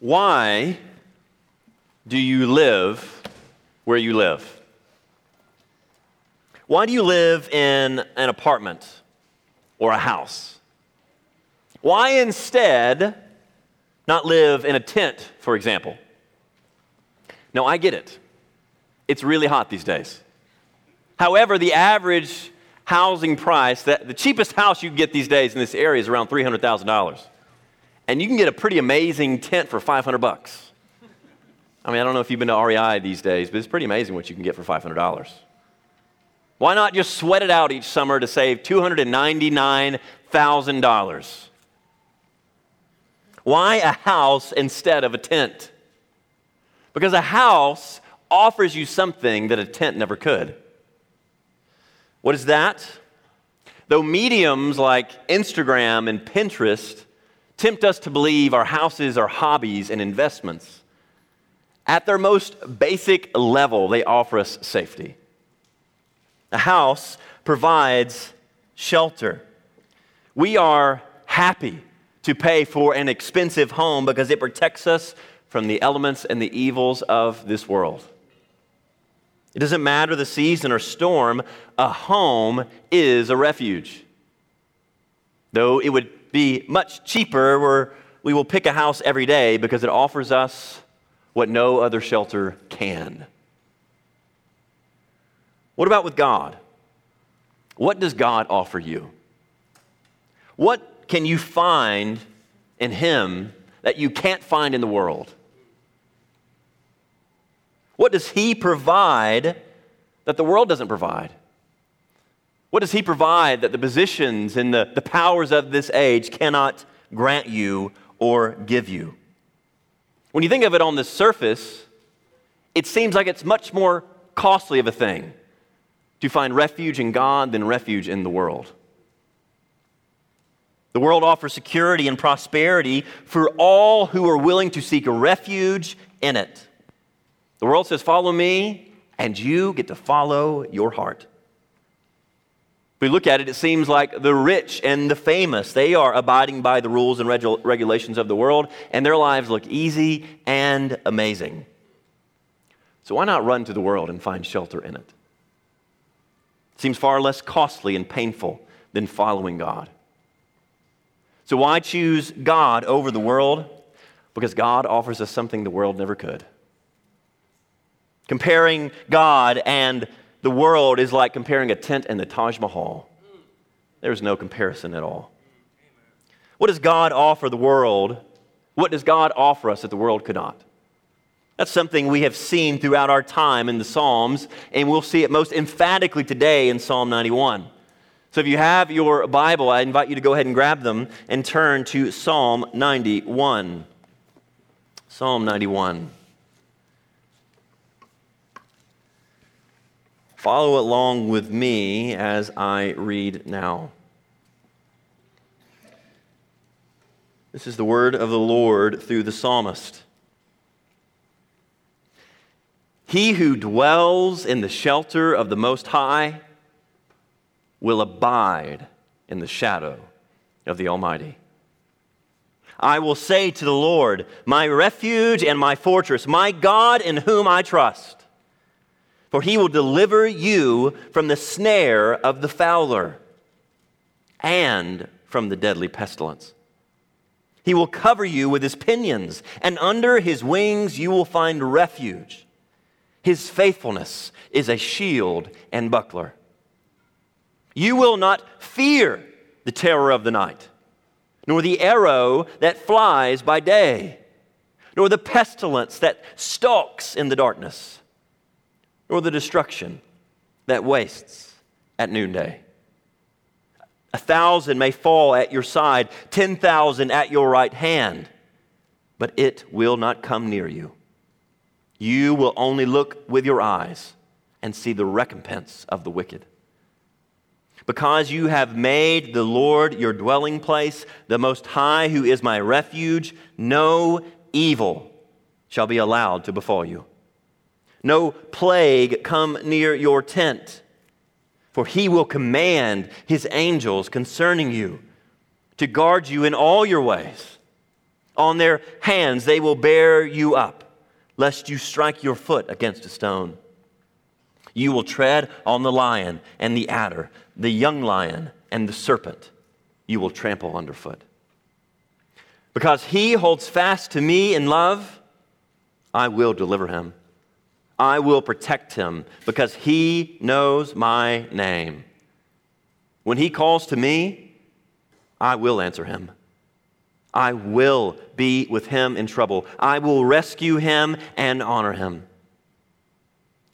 Why do you live where you live? Why do you live in an apartment or a house? Why instead not live in a tent, for example? No, I get it. It's really hot these days. However, the average housing price, that the cheapest house you can get these days in this area is around $300,000 and you can get a pretty amazing tent for 500 bucks. I mean, I don't know if you've been to REI these days, but it's pretty amazing what you can get for $500. Why not just sweat it out each summer to save $299,000? Why a house instead of a tent? Because a house offers you something that a tent never could. What is that? Though mediums like Instagram and Pinterest tempt us to believe our houses are hobbies and investments. At their most basic level, they offer us safety. A house provides shelter. We are happy to pay for an expensive home because it protects us from the elements and the evils of this world. It doesn't matter the season or storm, a home is a refuge. Though it would be much cheaper where we will pick a house every day because it offers us what no other shelter can. What about with God? What does God offer you? What can you find in Him that you can't find in the world? What does He provide that the world doesn't provide? What does he provide that the positions and the, the powers of this age cannot grant you or give you? When you think of it on the surface, it seems like it's much more costly of a thing to find refuge in God than refuge in the world. The world offers security and prosperity for all who are willing to seek a refuge in it. The world says, Follow me, and you get to follow your heart. If we look at it, it seems like the rich and the famous, they are abiding by the rules and regu- regulations of the world, and their lives look easy and amazing. So why not run to the world and find shelter in it? It seems far less costly and painful than following God. So why choose God over the world? Because God offers us something the world never could. Comparing God and the world is like comparing a tent and the Taj Mahal. There's no comparison at all. What does God offer the world? What does God offer us that the world could not? That's something we have seen throughout our time in the Psalms, and we'll see it most emphatically today in Psalm 91. So if you have your Bible, I invite you to go ahead and grab them and turn to Psalm 91. Psalm 91. Follow along with me as I read now. This is the word of the Lord through the psalmist. He who dwells in the shelter of the Most High will abide in the shadow of the Almighty. I will say to the Lord, my refuge and my fortress, my God in whom I trust for he will deliver you from the snare of the fowler and from the deadly pestilence. He will cover you with his pinions, and under his wings you will find refuge. His faithfulness is a shield and buckler. You will not fear the terror of the night, nor the arrow that flies by day, nor the pestilence that stalks in the darkness nor the destruction that wastes at noonday. A thousand may fall at your side, 10,000 at your right hand, but it will not come near you. You will only look with your eyes and see the recompense of the wicked. Because you have made the Lord your dwelling place, the Most High, who is my refuge, no evil shall be allowed to befall you no plague come near your tent. For he will command his angels concerning you to guard you in all your ways. On their hands they will bear you up, lest you strike your foot against a stone. You will tread on the lion and the adder, the young lion and the serpent. You will trample underfoot. Because he holds fast to me in love, I will deliver him. I will protect him because he knows my name. When he calls to me, I will answer him. I will be with him in trouble. I will rescue him and honor him.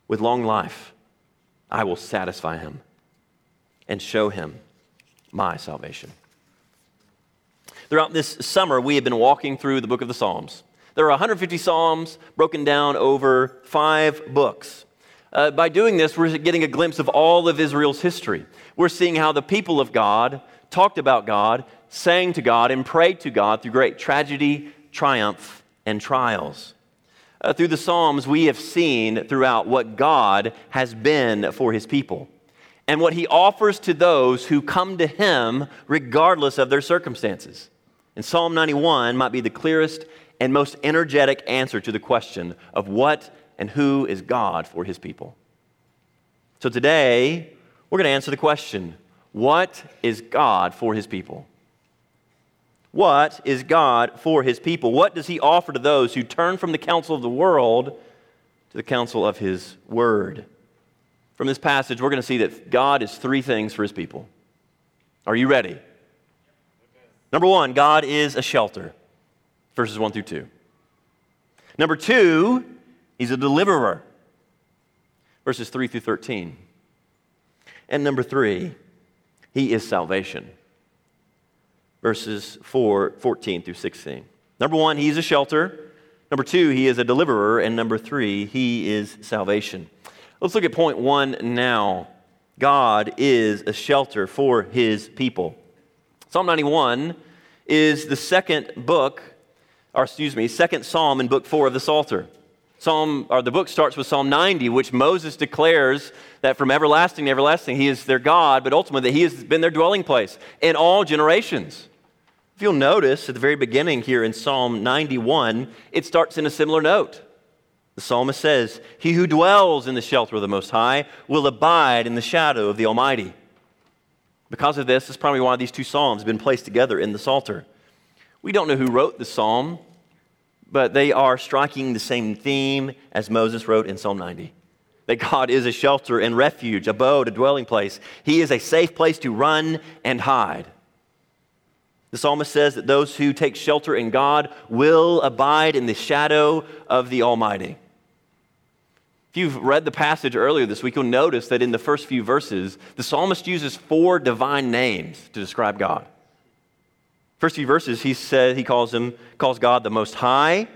With long life, I will satisfy him and show him my salvation. Throughout this summer, we have been walking through the book of the Psalms. There are 150 Psalms broken down over five books. Uh, by doing this, we're getting a glimpse of all of Israel's history. We're seeing how the people of God talked about God, sang to God, and prayed to God through great tragedy, triumph, and trials. Uh, through the Psalms, we have seen throughout what God has been for his people and what he offers to those who come to him regardless of their circumstances. And Psalm 91 might be the clearest and most energetic answer to the question of what and who is God for his people. So today, we're going to answer the question what is God for his people? What is God for his people? What does he offer to those who turn from the counsel of the world to the counsel of his word? From this passage, we're going to see that God is three things for his people. Are you ready? Number one, God is a shelter, verses 1 through 2. Number two, he's a deliverer, verses 3 through 13. And number three, he is salvation, verses 4, 14 through 16. Number one, he's a shelter. Number two, he is a deliverer. And number three, he is salvation. Let's look at point one now. God is a shelter for his people. Psalm 91 is the second book, or excuse me, second psalm in book four of the Psalter. Psalm, or the book starts with Psalm 90, which Moses declares that from everlasting to everlasting, he is their God, but ultimately that he has been their dwelling place in all generations. If you'll notice at the very beginning here in Psalm 91, it starts in a similar note. The psalmist says, He who dwells in the shelter of the Most High will abide in the shadow of the Almighty. Because of this, that's probably why these two psalms have been placed together in the Psalter. We don't know who wrote the psalm, but they are striking the same theme as Moses wrote in Psalm 90 that God is a shelter and refuge, abode, a dwelling place. He is a safe place to run and hide. The psalmist says that those who take shelter in God will abide in the shadow of the Almighty. If you've read the passage earlier this week, you'll notice that in the first few verses, the psalmist uses four divine names to describe God. First few verses, he says he calls him calls God the Most High,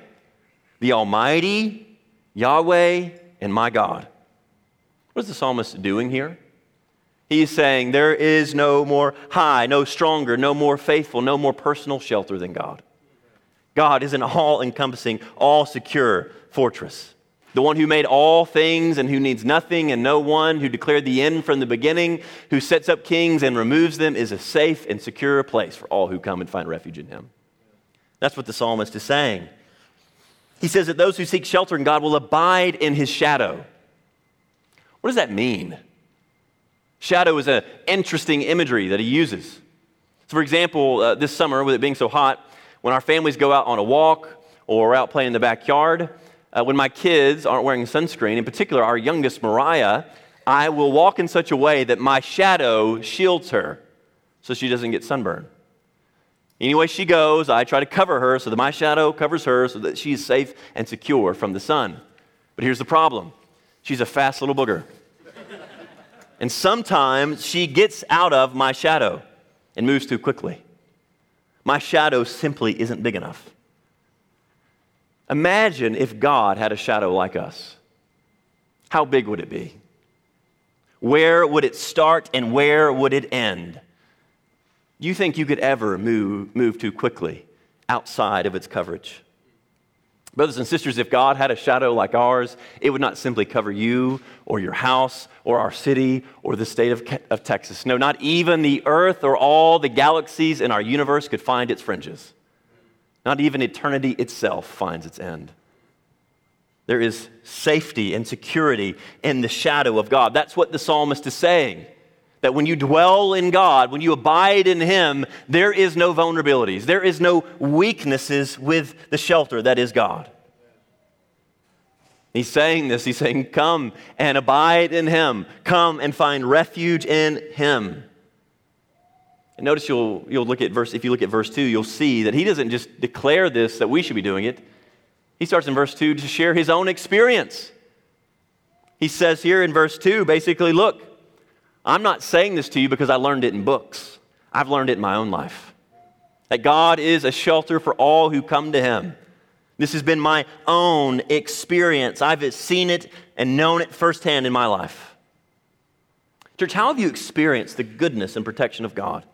the Almighty, Yahweh, and my God. What is the psalmist doing here? He's saying there is no more high, no stronger, no more faithful, no more personal shelter than God. God is an all encompassing, all secure fortress the one who made all things and who needs nothing and no one, who declared the end from the beginning, who sets up kings and removes them, is a safe and secure place for all who come and find refuge in him. That's what the psalmist is saying. He says that those who seek shelter in God will abide in his shadow. What does that mean? Shadow is an interesting imagery that he uses. So, for example, uh, this summer, with it being so hot, when our families go out on a walk or out playing in the backyard, uh, when my kids aren't wearing sunscreen, in particular our youngest Mariah, I will walk in such a way that my shadow shields her so she doesn't get sunburned. Anyway, she goes, I try to cover her so that my shadow covers her so that she's safe and secure from the sun. But here's the problem she's a fast little booger. and sometimes she gets out of my shadow and moves too quickly. My shadow simply isn't big enough. Imagine if God had a shadow like us. How big would it be? Where would it start and where would it end? Do you think you could ever move, move too quickly outside of its coverage? Brothers and sisters, if God had a shadow like ours, it would not simply cover you or your house or our city or the state of, of Texas. No, not even the earth or all the galaxies in our universe could find its fringes. Not even eternity itself finds its end. There is safety and security in the shadow of God. That's what the psalmist is saying. That when you dwell in God, when you abide in Him, there is no vulnerabilities, there is no weaknesses with the shelter that is God. He's saying this. He's saying, Come and abide in Him. Come and find refuge in Him. And notice you'll, you'll look at verse, if you look at verse 2, you'll see that he doesn't just declare this that we should be doing it. He starts in verse 2 to share his own experience. He says here in verse 2 basically, look, I'm not saying this to you because I learned it in books. I've learned it in my own life. That God is a shelter for all who come to him. This has been my own experience. I've seen it and known it firsthand in my life. Church, how have you experienced the goodness and protection of God?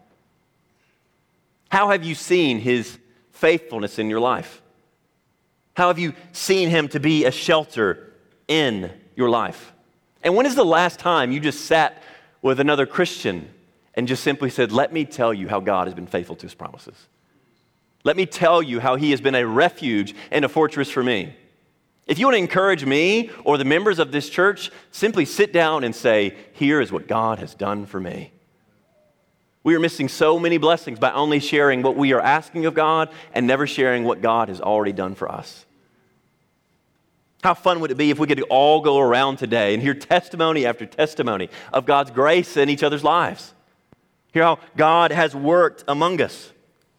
How have you seen his faithfulness in your life? How have you seen him to be a shelter in your life? And when is the last time you just sat with another Christian and just simply said, Let me tell you how God has been faithful to his promises? Let me tell you how he has been a refuge and a fortress for me. If you want to encourage me or the members of this church, simply sit down and say, Here is what God has done for me. We are missing so many blessings by only sharing what we are asking of God and never sharing what God has already done for us. How fun would it be if we could all go around today and hear testimony after testimony of God's grace in each other's lives? Hear how God has worked among us.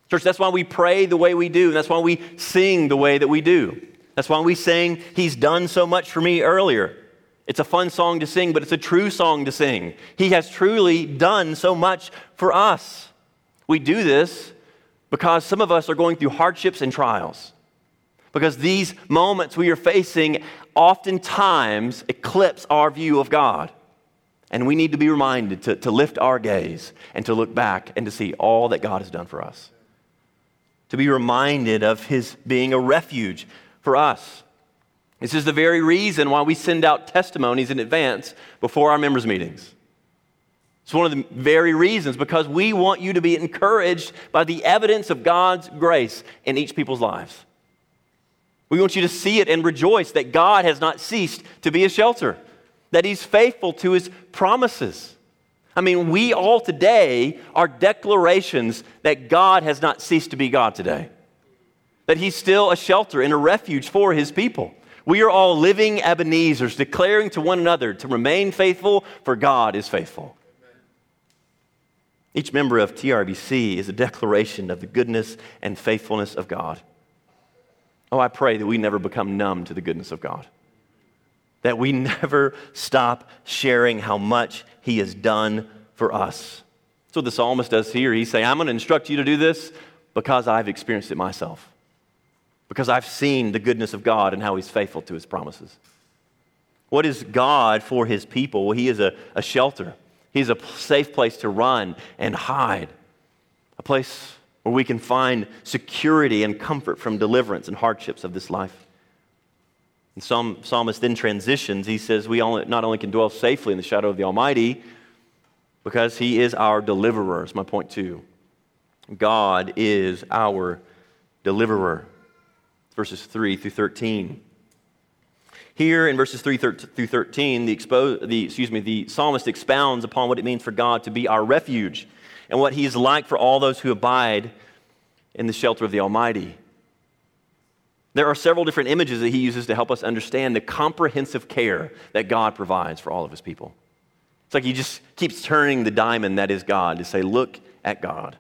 Church, that's why we pray the way we do. And that's why we sing the way that we do. That's why we sing, He's done so much for me earlier. It's a fun song to sing, but it's a true song to sing. He has truly done so much for us. We do this because some of us are going through hardships and trials. Because these moments we are facing oftentimes eclipse our view of God. And we need to be reminded to, to lift our gaze and to look back and to see all that God has done for us. To be reminded of His being a refuge for us. This is the very reason why we send out testimonies in advance before our members' meetings. It's one of the very reasons because we want you to be encouraged by the evidence of God's grace in each people's lives. We want you to see it and rejoice that God has not ceased to be a shelter, that He's faithful to His promises. I mean, we all today are declarations that God has not ceased to be God today, that He's still a shelter and a refuge for His people. We are all living Ebenezer's, declaring to one another to remain faithful, for God is faithful. Each member of TRBC is a declaration of the goodness and faithfulness of God. Oh, I pray that we never become numb to the goodness of God, that we never stop sharing how much He has done for us. That's what the psalmist does here. He's saying, I'm going to instruct you to do this because I've experienced it myself because I've seen the goodness of God and how He's faithful to His promises. What is God for His people? Well, He is a, a shelter, He's a safe place to run and hide, a place where we can find security and comfort from deliverance and hardships of this life. And Psalm, psalmist then transitions. He says, We only, not only can dwell safely in the shadow of the Almighty, because He is our deliverer, is my point two. God is our deliverer verses 3 through 13. Here in verses 3 through 13, the, expo- the, excuse me, the psalmist expounds upon what it means for God to be our refuge and what he is like for all those who abide in the shelter of the Almighty. There are several different images that he uses to help us understand the comprehensive care that God provides for all of his people. It's like he just keeps turning the diamond that is God to say, Look at God.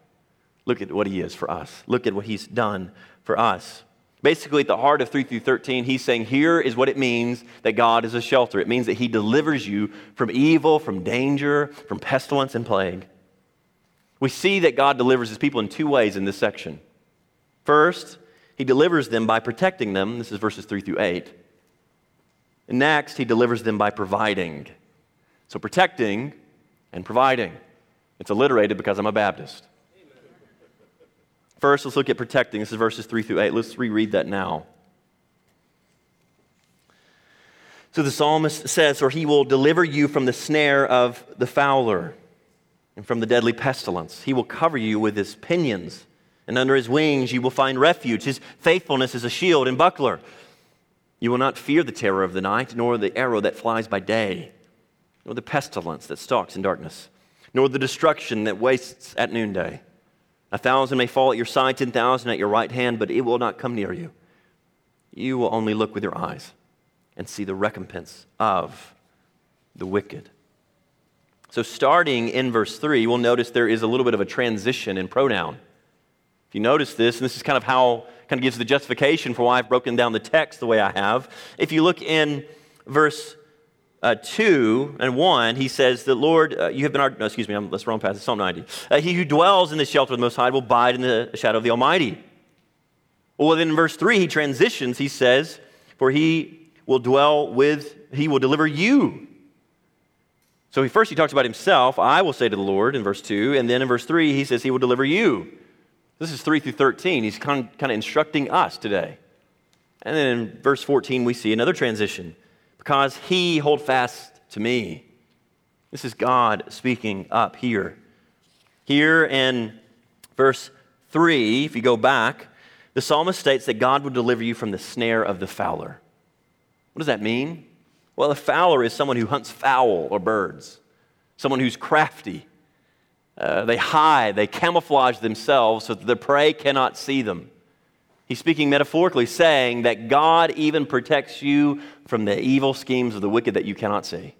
Look at what he is for us. Look at what he's done for us. Basically, at the heart of 3 through 13, he's saying, Here is what it means that God is a shelter. It means that he delivers you from evil, from danger, from pestilence and plague. We see that God delivers his people in two ways in this section. First, he delivers them by protecting them. This is verses 3 through 8. And next, he delivers them by providing. So, protecting and providing. It's alliterated because I'm a Baptist. First, let's look at protecting. This is verses 3 through 8. Let's reread that now. So the psalmist says, Or he will deliver you from the snare of the fowler and from the deadly pestilence. He will cover you with his pinions, and under his wings you will find refuge. His faithfulness is a shield and buckler. You will not fear the terror of the night, nor the arrow that flies by day, nor the pestilence that stalks in darkness, nor the destruction that wastes at noonday. A thousand may fall at your side, ten thousand at your right hand, but it will not come near you. You will only look with your eyes and see the recompense of the wicked. So, starting in verse 3, we'll notice there is a little bit of a transition in pronoun. If you notice this, and this is kind of how kind of gives the justification for why I've broken down the text the way I have. If you look in verse uh, 2 and 1, he says, The Lord, uh, you have been our, no, excuse me, I'm, that's wrong passage, Psalm 90. Uh, he who dwells in the shelter of the Most High will abide in the shadow of the Almighty. Well, then in verse 3, he transitions. He says, For he will dwell with, he will deliver you. So he, first he talks about himself, I will say to the Lord in verse 2, and then in verse 3, he says he will deliver you. This is 3 through 13. He's kind of, kind of instructing us today. And then in verse 14, we see another transition because he hold fast to me. This is God speaking up here. Here in verse 3, if you go back, the psalmist states that God will deliver you from the snare of the fowler. What does that mean? Well, a fowler is someone who hunts fowl or birds, someone who's crafty, uh, they hide, they camouflage themselves so that the prey cannot see them. He's speaking metaphorically, saying that God even protects you from the evil schemes of the wicked that you cannot see.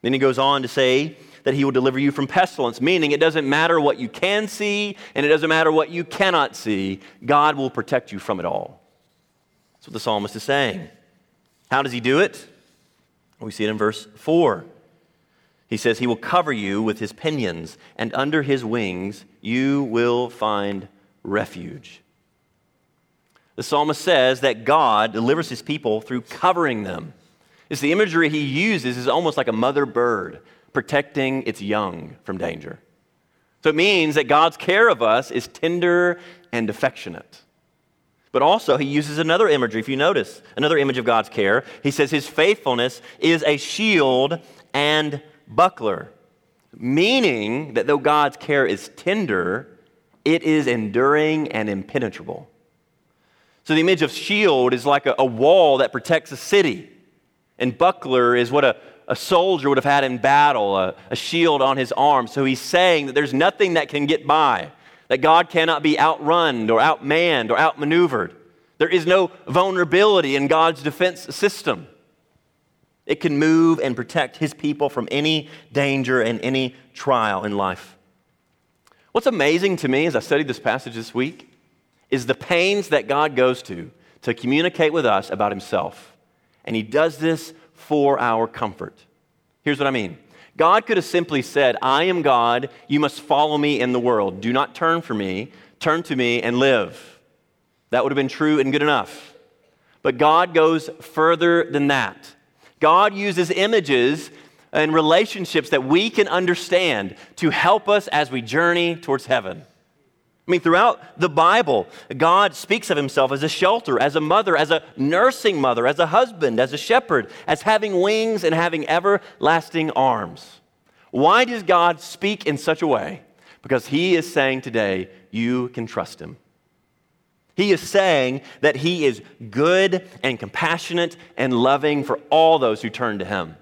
Then he goes on to say that he will deliver you from pestilence, meaning it doesn't matter what you can see and it doesn't matter what you cannot see, God will protect you from it all. That's what the psalmist is saying. How does he do it? We see it in verse 4. He says, He will cover you with His pinions, and under His wings you will find refuge. The psalmist says that God delivers His people through covering them. It's the imagery he uses is almost like a mother bird protecting its young from danger. So it means that God's care of us is tender and affectionate. But also, he uses another imagery. If you notice, another image of God's care, he says his faithfulness is a shield and buckler, meaning that though God's care is tender, it is enduring and impenetrable. So the image of shield is like a, a wall that protects a city, and buckler is what a, a soldier would have had in battle, a, a shield on his arm. So he's saying that there's nothing that can get by, that God cannot be outrun or outmanned or outmaneuvered. There is no vulnerability in God's defense system. It can move and protect his people from any danger and any trial in life. What's amazing to me as I studied this passage this week is the pains that God goes to to communicate with us about himself. And he does this for our comfort. Here's what I mean God could have simply said, I am God, you must follow me in the world. Do not turn from me, turn to me and live. That would have been true and good enough. But God goes further than that. God uses images and relationships that we can understand to help us as we journey towards heaven. I mean, throughout the Bible, God speaks of himself as a shelter, as a mother, as a nursing mother, as a husband, as a shepherd, as having wings and having everlasting arms. Why does God speak in such a way? Because he is saying today, you can trust him. He is saying that he is good and compassionate and loving for all those who turn to him.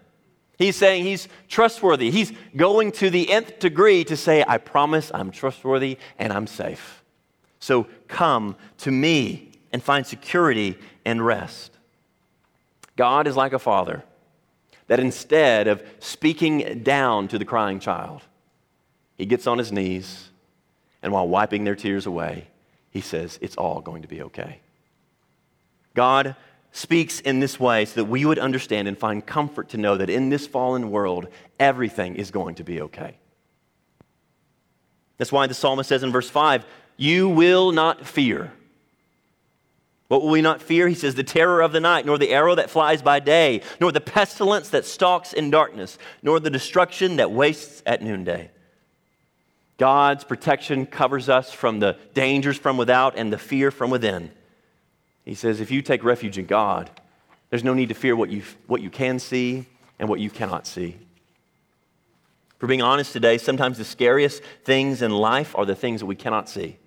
He's saying he's trustworthy. He's going to the nth degree to say, I promise I'm trustworthy and I'm safe. So come to me and find security and rest. God is like a father that instead of speaking down to the crying child, he gets on his knees and while wiping their tears away, he says, It's all going to be okay. God speaks in this way so that we would understand and find comfort to know that in this fallen world, everything is going to be okay. That's why the psalmist says in verse 5, You will not fear. What will we not fear? He says, The terror of the night, nor the arrow that flies by day, nor the pestilence that stalks in darkness, nor the destruction that wastes at noonday. God's protection covers us from the dangers from without and the fear from within. He says, if you take refuge in God, there's no need to fear what you, what you can see and what you cannot see. For being honest today, sometimes the scariest things in life are the things that we cannot see.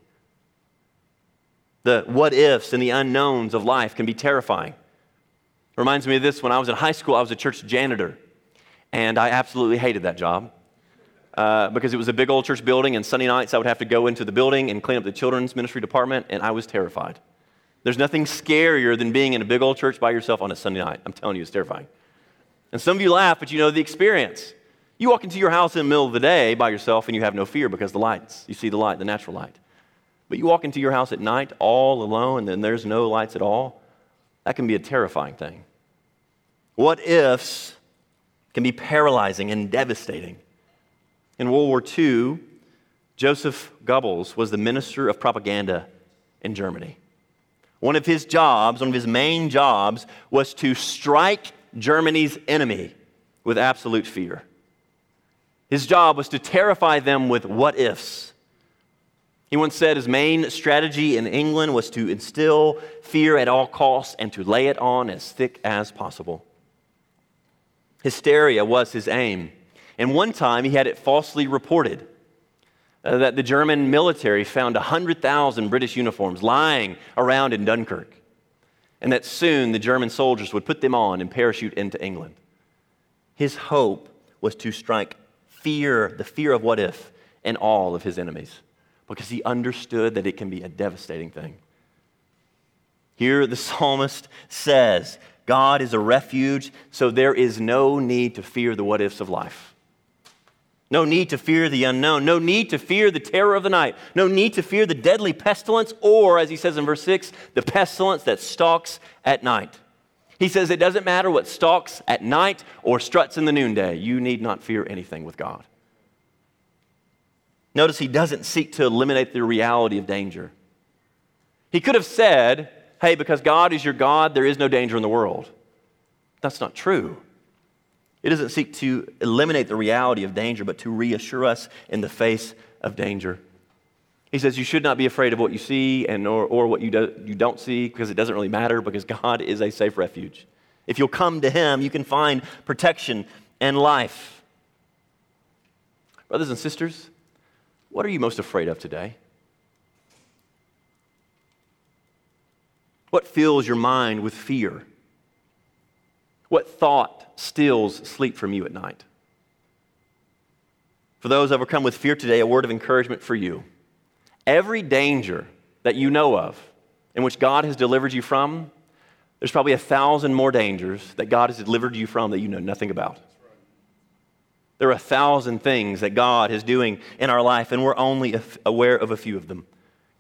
The what ifs and the unknowns of life can be terrifying. Reminds me of this when I was in high school, I was a church janitor, and I absolutely hated that job. Uh, because it was a big old church building, and Sunday nights I would have to go into the building and clean up the children's ministry department, and I was terrified. There's nothing scarier than being in a big old church by yourself on a Sunday night. I'm telling you, it's terrifying. And some of you laugh, but you know the experience. You walk into your house in the middle of the day by yourself and you have no fear because the lights, you see the light, the natural light. But you walk into your house at night all alone and then there's no lights at all. That can be a terrifying thing. What ifs can be paralyzing and devastating. In World War II, Joseph Goebbels was the minister of propaganda in Germany. One of his jobs, one of his main jobs, was to strike Germany's enemy with absolute fear. His job was to terrify them with what ifs. He once said his main strategy in England was to instill fear at all costs and to lay it on as thick as possible. Hysteria was his aim. And one time he had it falsely reported uh, that the German military found 100,000 British uniforms lying around in Dunkirk, and that soon the German soldiers would put them on and parachute into England. His hope was to strike fear, the fear of what if, in all of his enemies, because he understood that it can be a devastating thing. Here the psalmist says, God is a refuge, so there is no need to fear the what ifs of life. No need to fear the unknown. No need to fear the terror of the night. No need to fear the deadly pestilence, or, as he says in verse 6, the pestilence that stalks at night. He says it doesn't matter what stalks at night or struts in the noonday. You need not fear anything with God. Notice he doesn't seek to eliminate the reality of danger. He could have said, hey, because God is your God, there is no danger in the world. That's not true. It doesn't seek to eliminate the reality of danger, but to reassure us in the face of danger. He says, You should not be afraid of what you see and, or, or what you, do, you don't see because it doesn't really matter because God is a safe refuge. If you'll come to Him, you can find protection and life. Brothers and sisters, what are you most afraid of today? What fills your mind with fear? What thought steals sleep from you at night? For those overcome with fear today, a word of encouragement for you. Every danger that you know of in which God has delivered you from, there's probably a thousand more dangers that God has delivered you from that you know nothing about. There are a thousand things that God is doing in our life, and we're only aware of a few of them.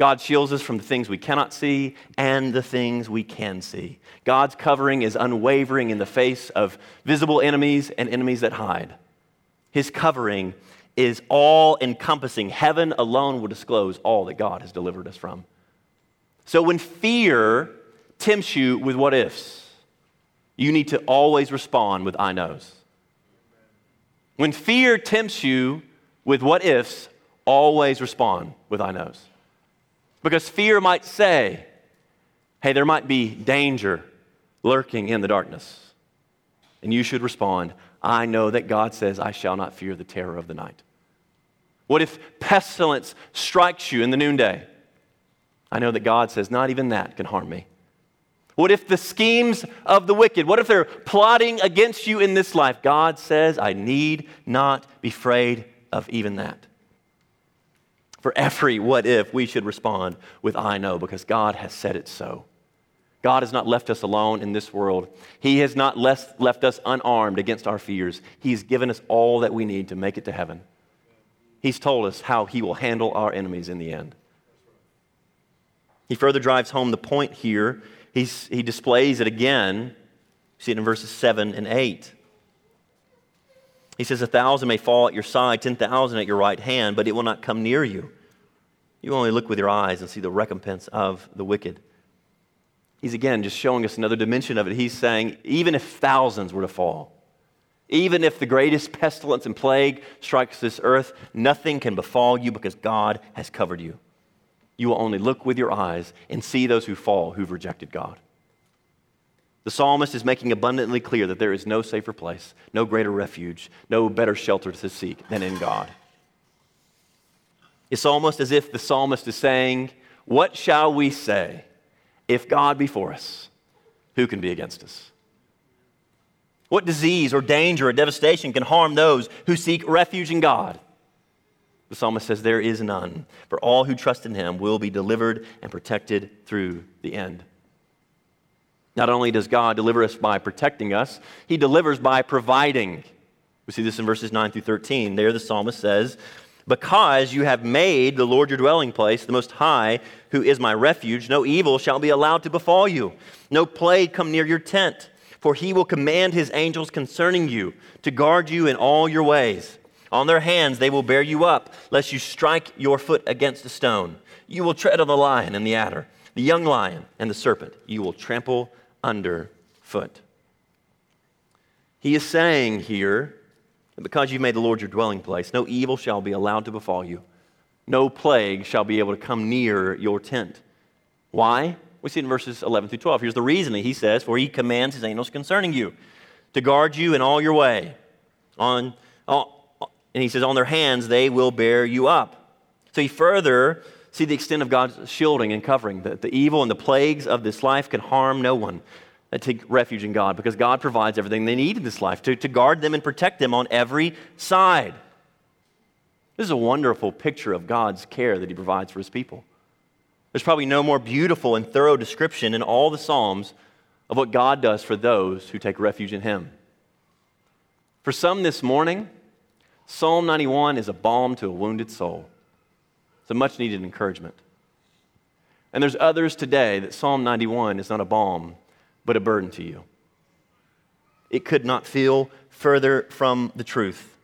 God shields us from the things we cannot see and the things we can see. God's covering is unwavering in the face of visible enemies and enemies that hide. His covering is all encompassing. Heaven alone will disclose all that God has delivered us from. So when fear tempts you with what ifs, you need to always respond with I knows. When fear tempts you with what ifs, always respond with I knows. Because fear might say, hey, there might be danger lurking in the darkness. And you should respond, I know that God says, I shall not fear the terror of the night. What if pestilence strikes you in the noonday? I know that God says, not even that can harm me. What if the schemes of the wicked, what if they're plotting against you in this life? God says, I need not be afraid of even that. For every what if, we should respond with I know, because God has said it so. God has not left us alone in this world. He has not left, us unarmed against our fears. He's given us all that we need to make it to heaven. He's told us how He will handle our enemies in the end. He further drives home the point here. He's, he displays it again. see it in verses 7 and 8. He says, A thousand may fall at your side, 10,000 at your right hand, but it will not come near you. You only look with your eyes and see the recompense of the wicked. He's again just showing us another dimension of it. He's saying, even if thousands were to fall, even if the greatest pestilence and plague strikes this earth, nothing can befall you because God has covered you. You will only look with your eyes and see those who fall who've rejected God. The psalmist is making abundantly clear that there is no safer place, no greater refuge, no better shelter to seek than in God. It's almost as if the psalmist is saying, What shall we say? If God be for us, who can be against us? What disease or danger or devastation can harm those who seek refuge in God? The psalmist says, There is none, for all who trust in him will be delivered and protected through the end. Not only does God deliver us by protecting us, he delivers by providing. We see this in verses 9 through 13. There, the psalmist says, Because you have made the Lord your dwelling place, the Most High, who is my refuge, no evil shall be allowed to befall you, no plague come near your tent. For he will command his angels concerning you to guard you in all your ways. On their hands they will bear you up, lest you strike your foot against a stone. You will tread on the lion and the adder, the young lion and the serpent. You will trample underfoot. He is saying here because you've made the Lord your dwelling place, no evil shall be allowed to befall you. No plague shall be able to come near your tent. Why? We see in verses 11 through 12. Here's the reasoning. He says, For he commands his angels concerning you to guard you in all your way. On, and he says, On their hands they will bear you up. So he further see the extent of God's shielding and covering. That the evil and the plagues of this life can harm no one that take refuge in God because God provides everything they need in this life to, to guard them and protect them on every side. This is a wonderful picture of God's care that He provides for His people. There's probably no more beautiful and thorough description in all the Psalms of what God does for those who take refuge in Him. For some this morning, Psalm 91 is a balm to a wounded soul. A much needed encouragement. And there's others today that Psalm 91 is not a balm, but a burden to you. It could not feel further from the truth.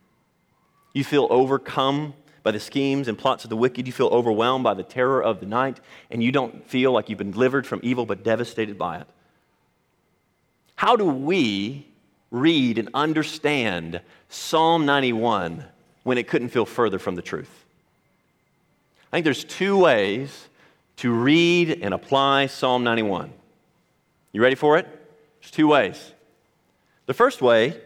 You feel overcome by the schemes and plots of the wicked. You feel overwhelmed by the terror of the night, and you don't feel like you've been delivered from evil, but devastated by it. How do we read and understand Psalm 91 when it couldn't feel further from the truth? I think there's two ways to read and apply Psalm 91. You ready for it? There's two ways. The first way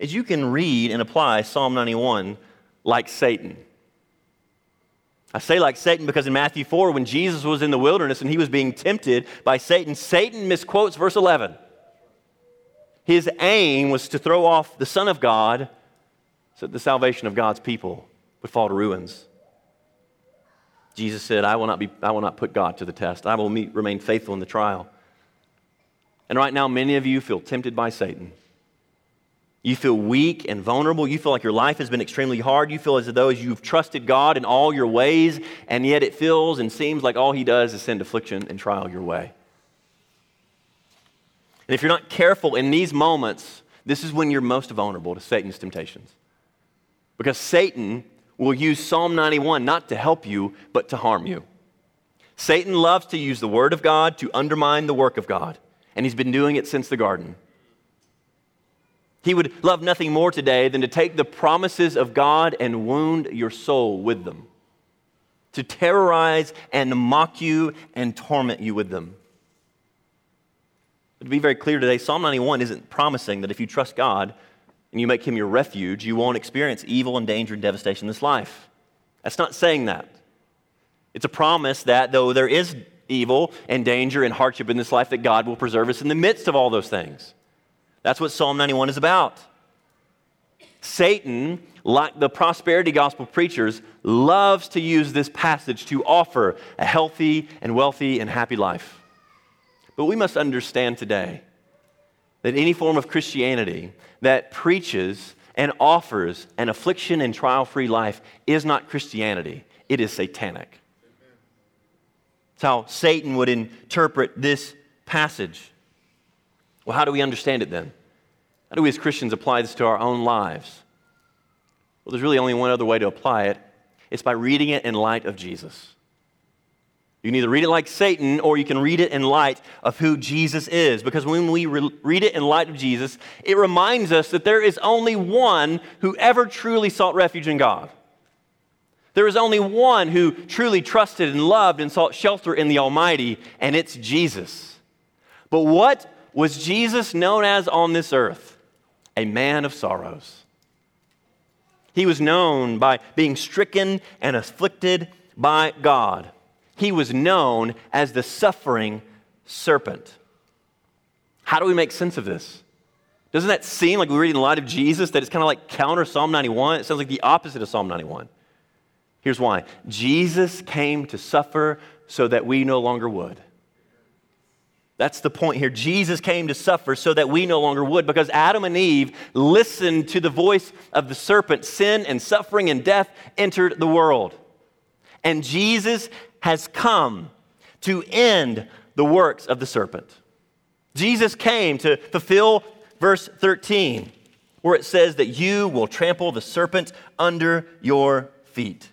is you can read and apply Psalm 91 like Satan. I say like Satan because in Matthew 4, when Jesus was in the wilderness and he was being tempted by Satan, Satan misquotes verse 11. His aim was to throw off the Son of God so that the salvation of God's people would fall to ruins. Jesus said, I will not, be, I will not put God to the test. I will meet, remain faithful in the trial. And right now, many of you feel tempted by Satan. You feel weak and vulnerable. You feel like your life has been extremely hard. You feel as though you've trusted God in all your ways, and yet it feels and seems like all He does is send affliction and trial your way. And if you're not careful in these moments, this is when you're most vulnerable to Satan's temptations. Because Satan will use Psalm 91 not to help you, but to harm you. Satan loves to use the Word of God to undermine the work of God, and he's been doing it since the garden. He would love nothing more today than to take the promises of God and wound your soul with them, to terrorize and mock you and torment you with them. But to be very clear today, Psalm 91 isn't promising that if you trust God, and you make him your refuge, you won't experience evil and danger and devastation in this life. That's not saying that. It's a promise that though there is evil and danger and hardship in this life, that God will preserve us in the midst of all those things. That's what Psalm 91 is about. Satan, like the prosperity gospel preachers, loves to use this passage to offer a healthy and wealthy and happy life. But we must understand today that any form of Christianity that preaches and offers an affliction and trial free life is not Christianity, it is satanic. It's how Satan would interpret this passage. Well, how do we understand it then? How do we as Christians apply this to our own lives? Well, there's really only one other way to apply it it's by reading it in light of Jesus. You can either read it like Satan or you can read it in light of who Jesus is. Because when we re- read it in light of Jesus, it reminds us that there is only one who ever truly sought refuge in God. There is only one who truly trusted and loved and sought shelter in the Almighty, and it's Jesus. But what was Jesus known as on this earth? A man of sorrows. He was known by being stricken and afflicted by God. He was known as the suffering servant. How do we make sense of this? Doesn't that seem like we read in the light of Jesus that it's kind of like counter Psalm 91? It sounds like the opposite of Psalm 91. Here's why Jesus came to suffer so that we no longer would. That's the point here. Jesus came to suffer so that we no longer would, because Adam and Eve listened to the voice of the serpent. Sin and suffering and death entered the world. And Jesus has come to end the works of the serpent. Jesus came to fulfill verse 13, where it says that you will trample the serpent under your feet.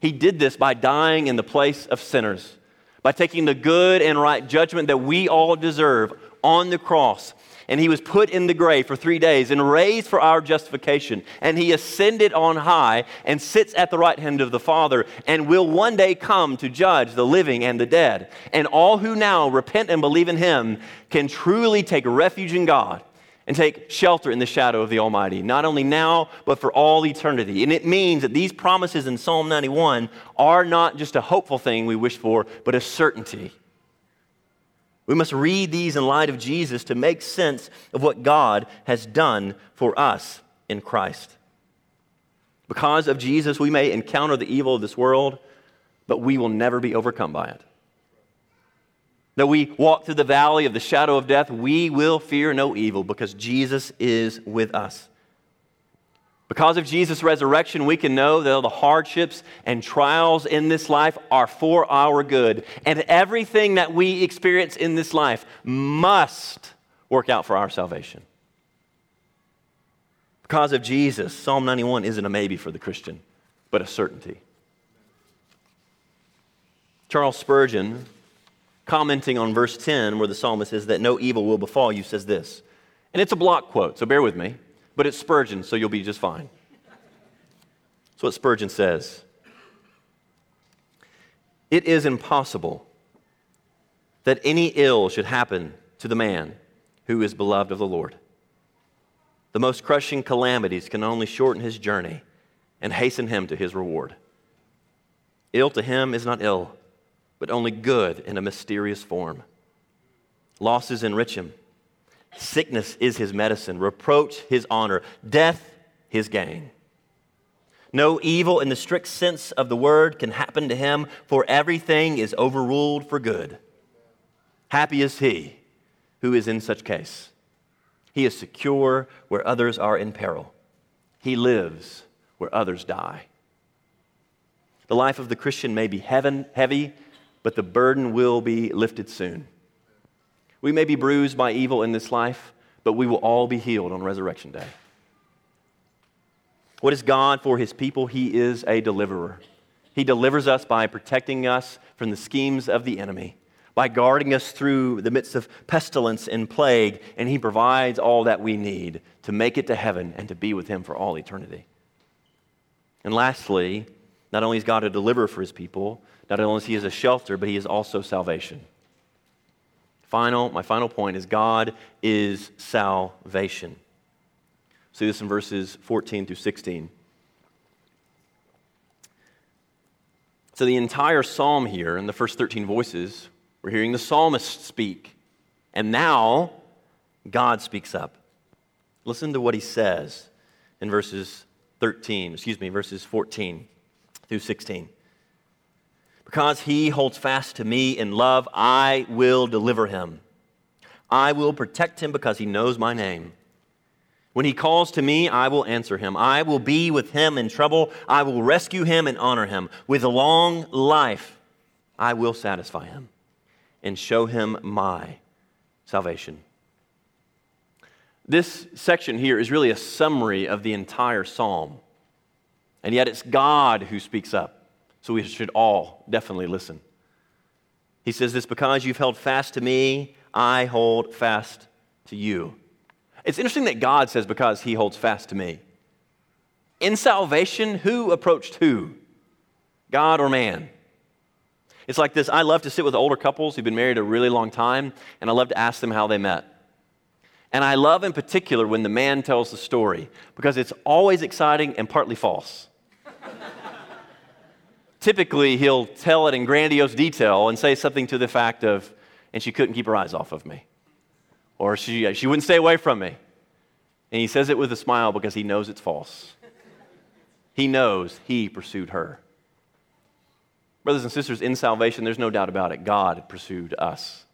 He did this by dying in the place of sinners, by taking the good and right judgment that we all deserve on the cross and he was put in the grave for three days and raised for our justification. And he ascended on high and sits at the right hand of the Father and will one day come to judge the living and the dead. And all who now repent and believe in him can truly take refuge in God and take shelter in the shadow of the Almighty, not only now, but for all eternity. And it means that these promises in Psalm 91 are not just a hopeful thing we wish for, but a certainty. We must read these in light of Jesus to make sense of what God has done for us in Christ. Because of Jesus, we may encounter the evil of this world, but we will never be overcome by it. Though we walk through the valley of the shadow of death, we will fear no evil because Jesus is with us. Because of Jesus' resurrection, we can know that the hardships and trials in this life are for our good. And everything that we experience in this life must work out for our salvation. Because of Jesus, Psalm 91 isn't a maybe for the Christian, but a certainty. Charles Spurgeon, commenting on verse 10, where the psalmist says that no evil will befall you, says this. And it's a block quote, so bear with me but it's Spurgeon, so you'll be just fine. That's what Spurgeon says. It is impossible that any ill should happen to the man who is beloved of the Lord. The most crushing calamities can only shorten his journey and hasten him to his reward. Ill to him is not ill, but only good in a mysterious form. Losses enrich him Sickness is his medicine, reproach his honor, death his gain. No evil in the strict sense of the word can happen to him, for everything is overruled for good. Happy is he who is in such case. He is secure where others are in peril. He lives where others die. The life of the Christian may be heaven, heavy, but the burden will be lifted soon. We may be bruised by evil in this life, but we will all be healed on Resurrection Day. What is God for his people? He is a deliverer. He delivers us by protecting us from the schemes of the enemy, by guarding us through the midst of pestilence and plague, and he provides all that we need to make it to heaven and to be with him for all eternity. And lastly, not only is God a deliverer for his people, not only is he a shelter, but he is also salvation final, my final point is God is salvation. See this in verses 14 through 16. So, the entire psalm here, in the first 13 voices, we're hearing the psalmist speak. And now, God speaks up. Listen to what he says in verses 13, excuse me, verses 14 through 16. Because he holds fast to me in love, I will deliver him. I will protect him because he knows my name. When he calls to me, I will answer him. I will be with him in trouble. I will rescue him and honor him. With long life, I will satisfy him and show him my salvation. This section here is really a summary of the entire psalm. And yet it's God who speaks up. So we should all definitely listen. He says this because you've held fast to me, I hold fast to you. It's interesting that God says, because he holds fast to me. In salvation, who approached who? God or man? It's like this I love to sit with older couples who've been married a really long time, and I love to ask them how they met. And I love in particular when the man tells the story because it's always exciting and partly false. Typically he'll tell it in grandiose detail and say something to the fact of, and she couldn't keep her eyes off of me. Or she, she wouldn't stay away from me. And he says it with a smile because he knows it's false. He knows he pursued her. Brothers and sisters, in salvation, there's no doubt about it. God pursued us.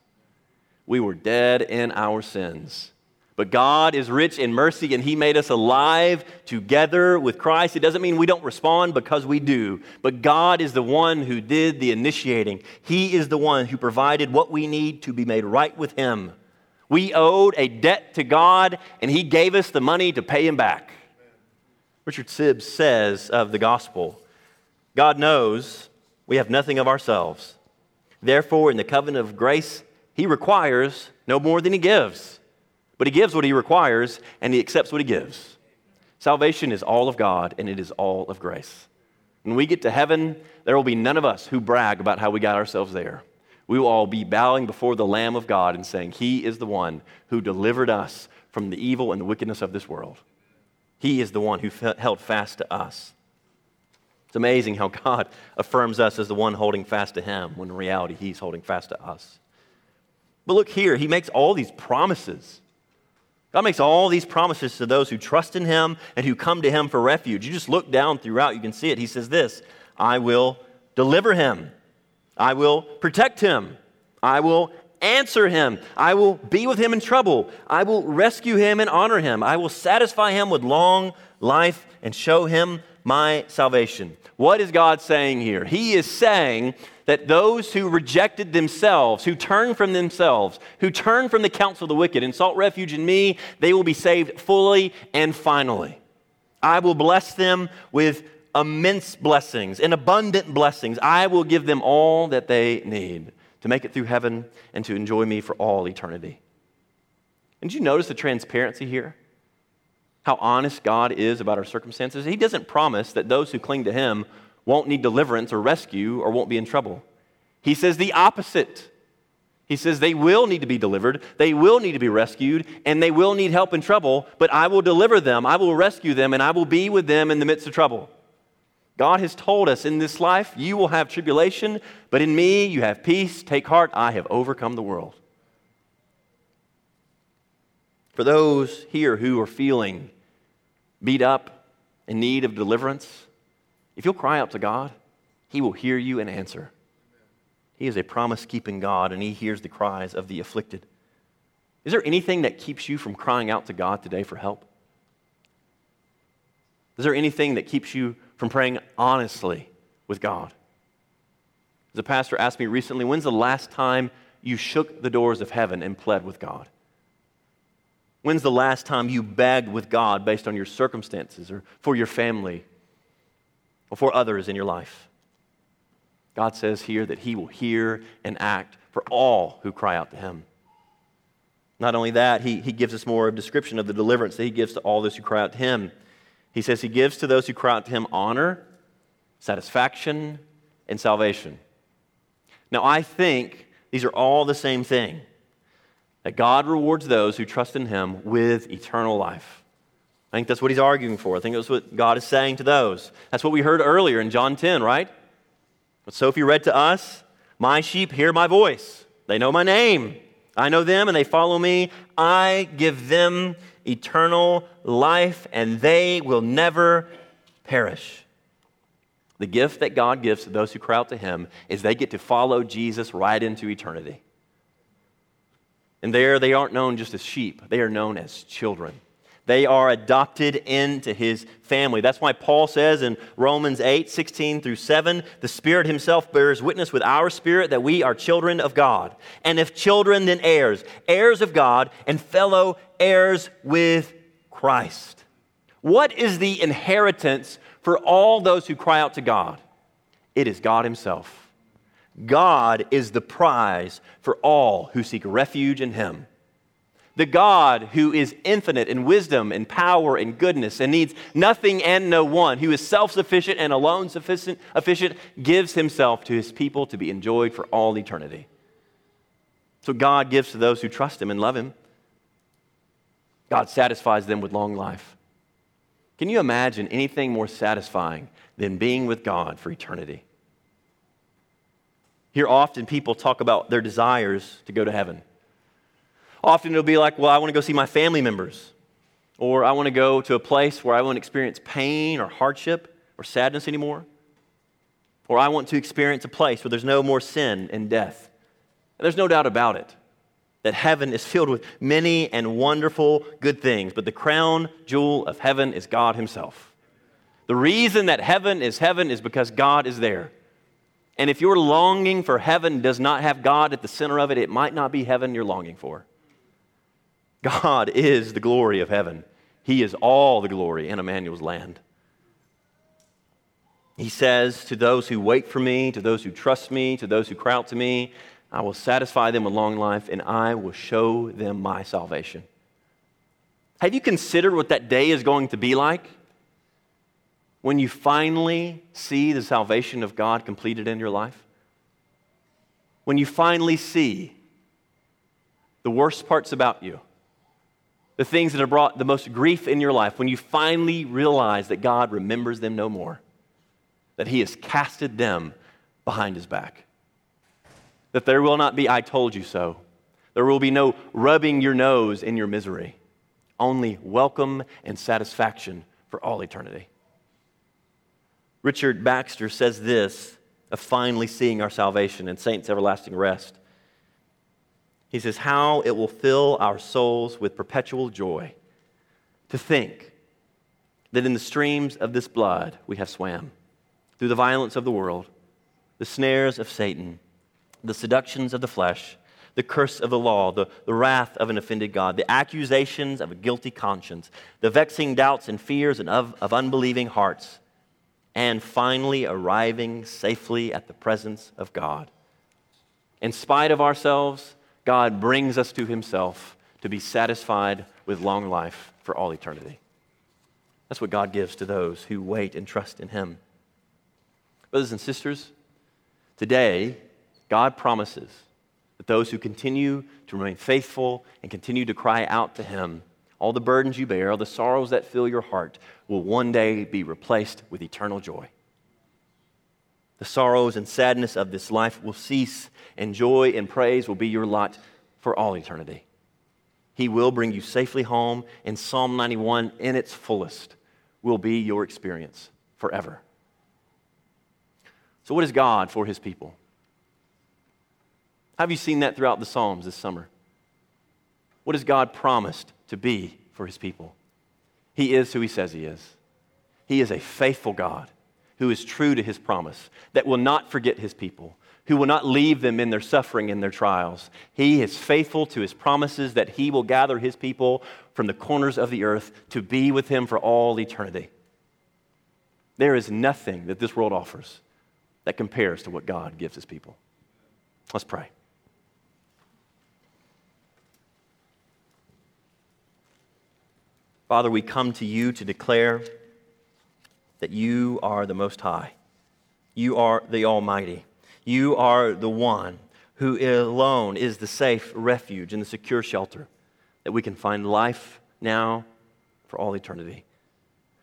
We were dead in our sins. But God is rich in mercy and He made us alive together with Christ. It doesn't mean we don't respond because we do, but God is the one who did the initiating. He is the one who provided what we need to be made right with Him. We owed a debt to God and He gave us the money to pay Him back. Richard Sibbes says of the gospel God knows we have nothing of ourselves. Therefore, in the covenant of grace, He requires no more than He gives. But he gives what he requires and he accepts what he gives. Salvation is all of God and it is all of grace. When we get to heaven, there will be none of us who brag about how we got ourselves there. We will all be bowing before the Lamb of God and saying, He is the one who delivered us from the evil and the wickedness of this world. He is the one who held fast to us. It's amazing how God affirms us as the one holding fast to Him when in reality He's holding fast to us. But look here, He makes all these promises. God makes all these promises to those who trust in Him and who come to Him for refuge. You just look down throughout, you can see it. He says this I will deliver him, I will protect him, I will answer him, I will be with him in trouble, I will rescue him and honor him, I will satisfy him with long life and show him my salvation. What is God saying here? He is saying that those who rejected themselves, who turned from themselves, who turned from the counsel of the wicked and sought refuge in me, they will be saved fully and finally. I will bless them with immense blessings and abundant blessings. I will give them all that they need to make it through heaven and to enjoy me for all eternity. And did you notice the transparency here? How honest God is about our circumstances? He doesn't promise that those who cling to Him won't need deliverance or rescue or won't be in trouble. He says the opposite. He says they will need to be delivered, they will need to be rescued, and they will need help in trouble, but I will deliver them, I will rescue them, and I will be with them in the midst of trouble. God has told us in this life, you will have tribulation, but in me you have peace. Take heart, I have overcome the world. For those here who are feeling beat up, in need of deliverance, if you'll cry out to God, He will hear you and answer. He is a promise keeping God, and He hears the cries of the afflicted. Is there anything that keeps you from crying out to God today for help? Is there anything that keeps you from praying honestly with God? A pastor asked me recently, when's the last time you shook the doors of heaven and pled with God? When's the last time you begged with God based on your circumstances or for your family for others in your life. God says here that He will hear and act for all who cry out to Him. Not only that, he, he gives us more of a description of the deliverance that He gives to all those who cry out to Him. He says He gives to those who cry out to Him honor, satisfaction, and salvation. Now, I think these are all the same thing that God rewards those who trust in Him with eternal life. I think that's what he's arguing for. I think that's what God is saying to those. That's what we heard earlier in John 10, right? What Sophie read to us My sheep hear my voice, they know my name. I know them and they follow me. I give them eternal life and they will never perish. The gift that God gives to those who cry out to Him is they get to follow Jesus right into eternity. And there they aren't known just as sheep, they are known as children. They are adopted into his family. That's why Paul says in Romans 8, 16 through 7, the Spirit himself bears witness with our spirit that we are children of God. And if children, then heirs, heirs of God, and fellow heirs with Christ. What is the inheritance for all those who cry out to God? It is God Himself. God is the prize for all who seek refuge in Him. The God who is infinite in wisdom and power and goodness and needs nothing and no one, who is self sufficient and alone sufficient, efficient, gives himself to his people to be enjoyed for all eternity. So God gives to those who trust him and love him. God satisfies them with long life. Can you imagine anything more satisfying than being with God for eternity? Here, often people talk about their desires to go to heaven. Often it'll be like, well, I want to go see my family members, or I want to go to a place where I won't experience pain or hardship or sadness anymore, or I want to experience a place where there's no more sin and death. And there's no doubt about it that heaven is filled with many and wonderful good things, but the crown jewel of heaven is God Himself. The reason that heaven is heaven is because God is there. And if your longing for heaven does not have God at the center of it, it might not be heaven you're longing for. God is the glory of heaven. He is all the glory in Emmanuel's land. He says, To those who wait for me, to those who trust me, to those who cry out to me, I will satisfy them with long life and I will show them my salvation. Have you considered what that day is going to be like? when you finally see the salvation of God completed in your life? When you finally see the worst parts about you, the things that have brought the most grief in your life, when you finally realize that God remembers them no more, that He has casted them behind His back, that there will not be, I told you so. There will be no rubbing your nose in your misery, only welcome and satisfaction for all eternity. Richard Baxter says this of finally seeing our salvation and saints' everlasting rest. He says, How it will fill our souls with perpetual joy to think that in the streams of this blood we have swam through the violence of the world, the snares of Satan, the seductions of the flesh, the curse of the law, the, the wrath of an offended God, the accusations of a guilty conscience, the vexing doubts and fears and of, of unbelieving hearts and finally arriving safely at the presence of God. In spite of ourselves, God brings us to Himself to be satisfied with long life for all eternity. That's what God gives to those who wait and trust in Him. Brothers and sisters, today, God promises that those who continue to remain faithful and continue to cry out to Him all the burdens you bear, all the sorrows that fill your heart will one day be replaced with eternal joy. The sorrows and sadness of this life will cease, and joy and praise will be your lot for all eternity. He will bring you safely home, and Psalm 91, in its fullest, will be your experience forever. So, what is God for his people? Have you seen that throughout the Psalms this summer? What has God promised to be for his people. He is who he says he is. He is a faithful God who is true to his promise, that will not forget his people, who will not leave them in their suffering and their trials. He is faithful to his promises that he will gather his people from the corners of the earth to be with him for all eternity. There is nothing that this world offers that compares to what God gives his people. Let's pray. Father, we come to you to declare that you are the Most High. You are the Almighty. You are the one who alone is the safe refuge and the secure shelter that we can find life now for all eternity.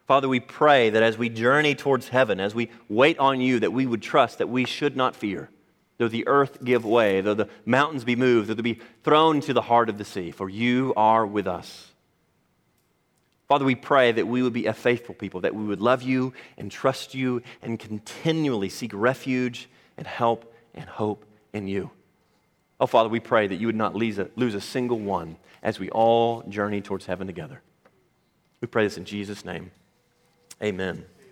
Father, we pray that as we journey towards heaven, as we wait on you, that we would trust that we should not fear. Though the earth give way, though the mountains be moved, though they be thrown to the heart of the sea, for you are with us. Father, we pray that we would be a faithful people, that we would love you and trust you and continually seek refuge and help and hope in you. Oh, Father, we pray that you would not lose a, lose a single one as we all journey towards heaven together. We pray this in Jesus' name. Amen.